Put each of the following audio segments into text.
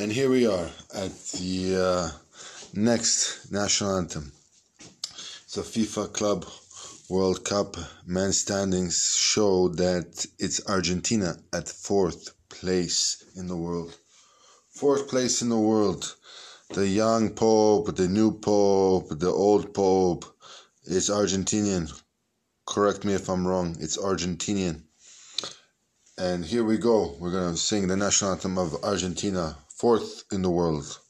And here we are at the uh, next national anthem. A FIFA Club World Cup Men's standings show that it's Argentina at fourth place in the world. Fourth place in the world. The young Pope, the new Pope, the old Pope. It's Argentinian. Correct me if I'm wrong. It's Argentinian. And here we go. We're going to sing the national anthem of Argentina, fourth in the world.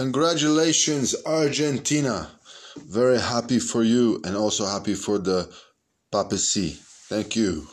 Congratulations, Argentina. Very happy for you and also happy for the papacy. Thank you.